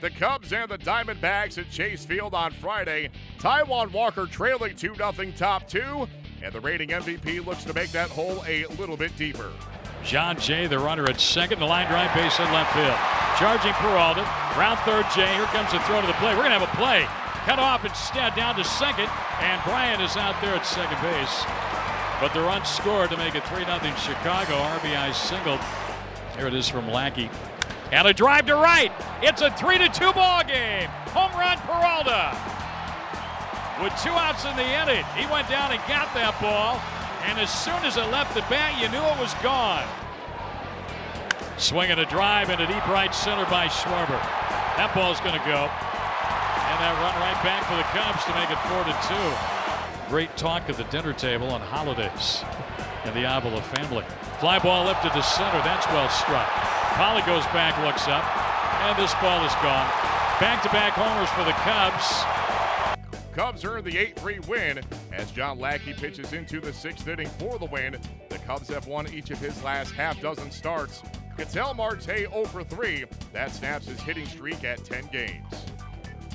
The Cubs and the Diamondbacks at Chase Field on Friday. Taijuan Walker trailing 2 0 top two, and the reigning MVP looks to make that hole a little bit deeper. Jon Jay, the runner at second, the line drive base in left field. Charging Peralta, round third Jay. Here comes the throw to the plate. We're going to have a play. Cut off instead down to second, and Bryant is out there at second base. But the run scored to make it 3 0 Chicago. RBI single. Here it is from Lackey. And a drive to right. It's a 3 to 2 ball game. Home run Peralta. With two outs in the inning, he went down and got that ball. And as soon as it left the bat, you knew it was gone. Swinging a drive into deep right center by Schwarber. That ball's going to go. And that run right back for the Cubs to make it 4 to 2. Great talk at the dinner table on holidays in the Avila family. Fly ball lifted to the center. That's well struck. Polly goes back, looks up, and this ball is gone. Back to back homers for the Cubs. Cubs earn the 8 3 win as John Lackey pitches into the sixth inning for the win. The Cubs have won each of his last half dozen starts. Ketel Marte 0 for 3. That snaps his hitting streak at 10 games.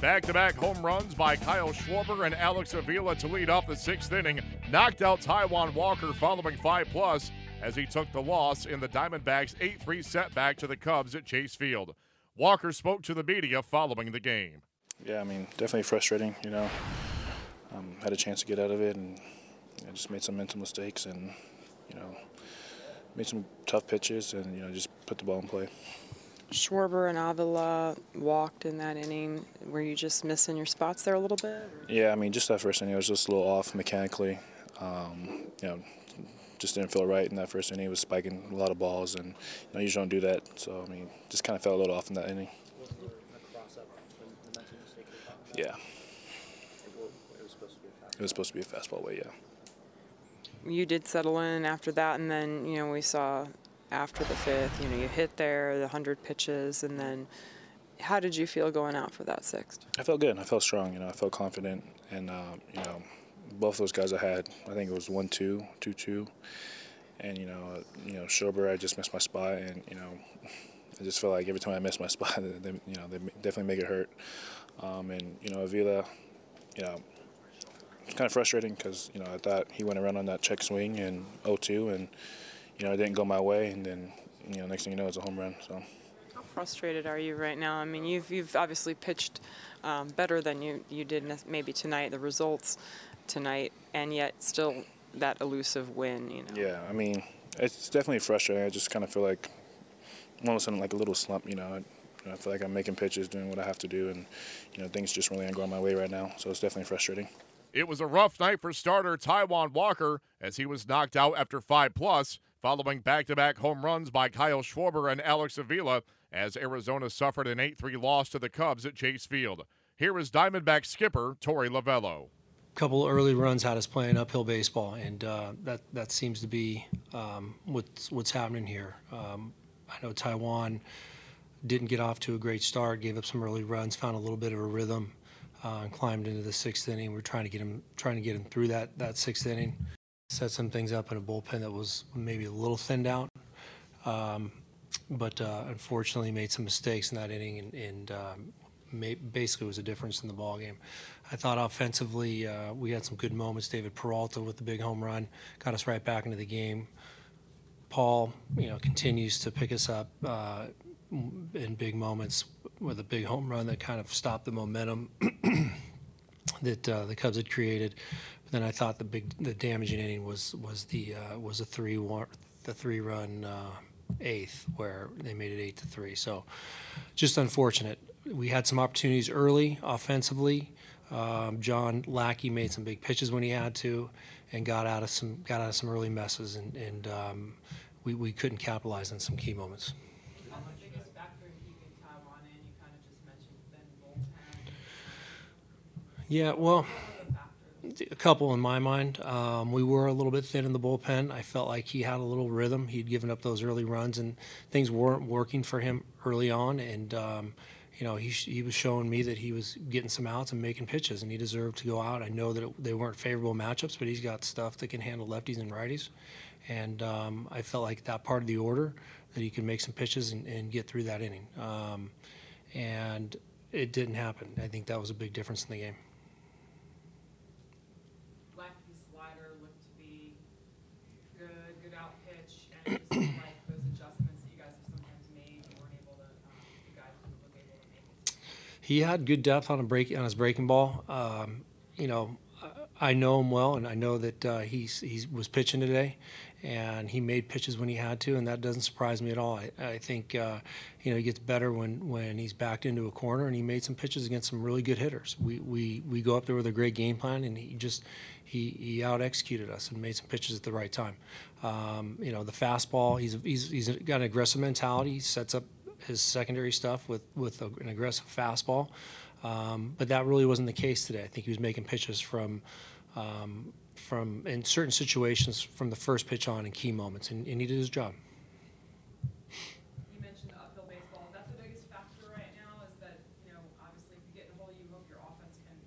Back to back home runs by Kyle Schwarber and Alex Avila to lead off the sixth inning. Knocked out Taijuan Walker following 5 plus as he took the loss in the Diamondbacks 8 3 setback to the Cubs at Chase Field. Walker spoke to the media following the game. Yeah, I mean, definitely frustrating, you know. Um, had a chance to get out of it and I just made some mental mistakes and, you know, made some tough pitches and, you know, just put the ball in play. Schwarber and Avila walked in that inning. Were you just missing your spots there a little bit? Yeah, I mean, just that first inning, I was just a little off mechanically. Um, you know, just didn't feel right in that first inning. He was spiking a lot of balls, and you know, usually don't do that. So I mean, just kind of felt a little off in that inning. Yeah. It was supposed to be a fastball way, yeah. You did settle in after that, and then you know we saw after the fifth. You know you hit there the hundred pitches, and then how did you feel going out for that sixth? I felt good. I felt strong. You know, I felt confident, and uh, you know, both those guys I had. I think it was one two, two two, and you know, you know, Schwarber, I just missed my spot, and you know, I just felt like every time I missed my spot, they, you know, they definitely make it hurt. Um, and you know, Avila, you know, it's kind of frustrating because you know I thought he went around on that check swing in 0-2, and you know it didn't go my way, and then you know next thing you know it's a home run. So. How frustrated are you right now? I mean, you've you've obviously pitched um, better than you you did maybe tonight. The results tonight, and yet still that elusive win. You know. Yeah, I mean, it's definitely frustrating. I just kind of feel like all of a sudden like a little slump. You know, I, I feel like I'm making pitches, doing what I have to do, and you know things just really aren't going my way right now. So it's definitely frustrating. It was a rough night for starter Taijuan Walker as he was knocked out after five plus, following back-to-back home runs by Kyle Schwarber and Alex Avila as Arizona suffered an 8-3 loss to the Cubs at Chase Field. Here is Diamondback skipper Torey Lovullo. A couple early runs had us playing uphill baseball, and uh, that that seems to be um, what's what's happening here. Um, I know Taijuan didn't get off to a great start, gave up some early runs, found a little bit of a rhythm, uh, and climbed into the sixth inning. We're trying to get him trying to get him through that that sixth inning. Set some things up in a bullpen that was maybe a little thinned out. Um, but uh, unfortunately made some mistakes in that inning and, and um, basically was a difference in the ball game. I thought offensively uh, we had some good moments. David Peralta with the big home run got us right back into the game. Paul, you know, continues to pick us up uh, in big moments with a big home run that kind of stopped the momentum that uh, the Cubs had created. But then I thought the big, the damaging inning was was the uh, was a three one, the three run eighth where they made it eight to three. So just unfortunate we had some opportunities early offensively. Um, John Lackey made some big pitches when he had to, and got out of some got out of some early messes, and, and um, we, we couldn't capitalize on some key moments. Yeah, well, a couple in my mind. Um, we were a little bit thin in the bullpen. I felt like he had a little rhythm. He'd given up those early runs, and things weren't working for him early on. And um, you know, he, he was showing me that he was getting some outs and making pitches, and he deserved to go out. I know that it, they weren't favorable matchups, but he's got stuff that can handle lefties and righties. And um, I felt like that part of the order that he could make some pitches and, and get through that inning. Um, and it didn't happen. I think that was a big difference in the game. Slider looked to be good, good out pitch, and just like those adjustments that you guys have sometimes made, you weren't able to, um, you guys able to make it. He had good depth on a break on his breaking ball. Um, you know, I know him well, and I know that uh, he's he was pitching today, and he made pitches when he had to, and that doesn't surprise me at all. I, I think uh, you know he gets better when when he's backed into a corner, and he made some pitches against some really good hitters. We we we go up there with a great game plan, and he just he he out executed us and made some pitches at the right time. Um, you know, the fastball. He's he's he's got an aggressive mentality. He sets up his secondary stuff with with an aggressive fastball. Um, but that really wasn't the case today. I think he was making pitches from um, from in certain situations from the first pitch on in key moments, and, and he did his job. You mentioned the uphill baseball, is that the biggest factor right now, is that, you know, obviously if you get in a hole, you hope your offense can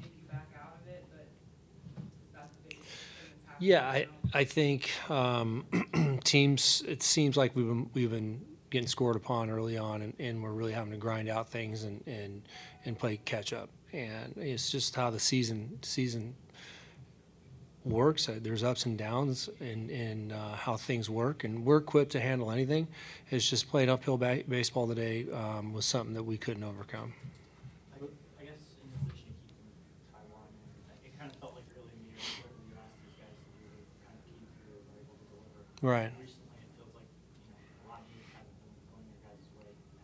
make you back out of it, but is that the biggest thing that's happening? Yeah, I. I think um, teams. It seems like we've been we've been getting scored upon early on, and, and we're really having to grind out things and, and and play catch up. And it's just how the season season works. Uh, There's ups and downs in in uh, how things work, and we're equipped to handle anything. It's just playing uphill ba- baseball today um, was something that we couldn't overcome. I I guess in relation to keeping Taijuan, in, it kind of felt like early in the year, whatever you asked these guys to do, they kind of came through and were able to deliver. Right.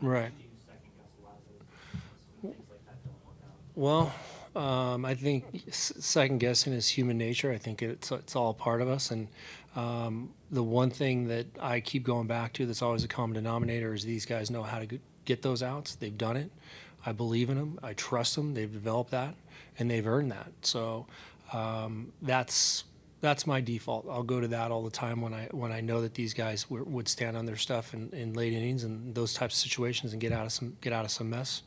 Right. Well, um, I think second guessing is human nature. I think it's it's all part of us, and um, the one thing that I keep going back to that's always a common denominator is these guys know how to get those outs. They've done it. I believe in them. I trust them. They've developed that, and they've earned that. So um, that's that's my default. I'll go to that all the time when I when I know that these guys w- would stand on their stuff in, in late innings and those types of situations and get out of some get out of some mess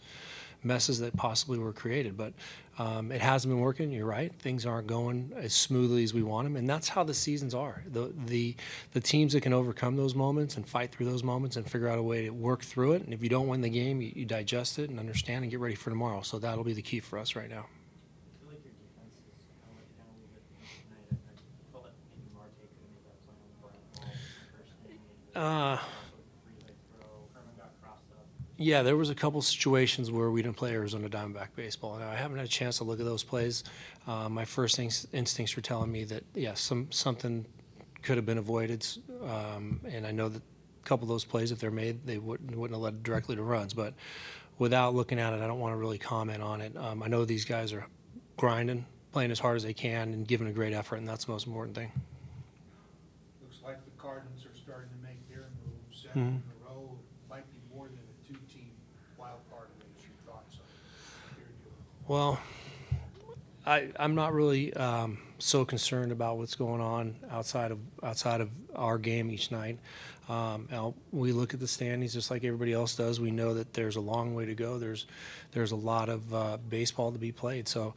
messes that possibly were created. But um, it hasn't been working. You're right. Things aren't going as smoothly as we want them, and that's how the seasons are. The the the teams that can overcome those moments and fight through those moments and figure out a way to work through it. And if you don't win the game, you, you digest it and understand and get ready for tomorrow. So that'll be the key for us right now. I feel like your defense is kind of like down a little bit tonight. I, I felt like maybe Marte could have made that play on the Bryant ball in the first inning. maybe the Uh. Yeah, there was a couple situations where we didn't play Arizona Diamondback baseball. Now, I haven't had a chance to look at those plays. Uh, my first inst- instincts were telling me that yes, some something could have been avoided, um, and I know that a couple of those plays, if they're made, they wouldn't wouldn't have led directly to runs. But without looking at it, I don't want to really comment on it. Um, I know these guys are grinding, playing as hard as they can, and giving a great effort, and that's the most important thing. Looks like the Cardinals are starting to make their move, seven in Mm-hmm. a row, might be more than a two-team wild card race. Your thoughts on? Well, I, I'm not really um, so concerned about what's going on outside of outside of our game each night. Um, now, we look at the standings just like everybody else does. We know that there's a long way to go. There's there's a lot of uh, baseball to be played. So,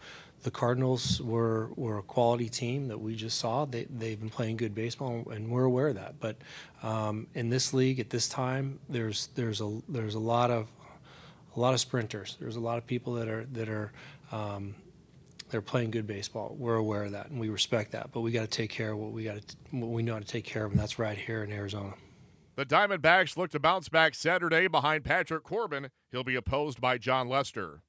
the Cardinals were were a quality team that we just saw. They they've been playing good baseball, and we're aware of that. But um, in this league at this time, there's there's a there's a lot of a lot of sprinters. There's a lot of people that are that are um, they're playing good baseball. We're aware of that, and we respect that. But we got to take care of what we got to what we know how to take care of, and that's right here in Arizona. The Diamondbacks look to bounce back Saturday behind Patrick Corbin. He'll be opposed by Jon Lester.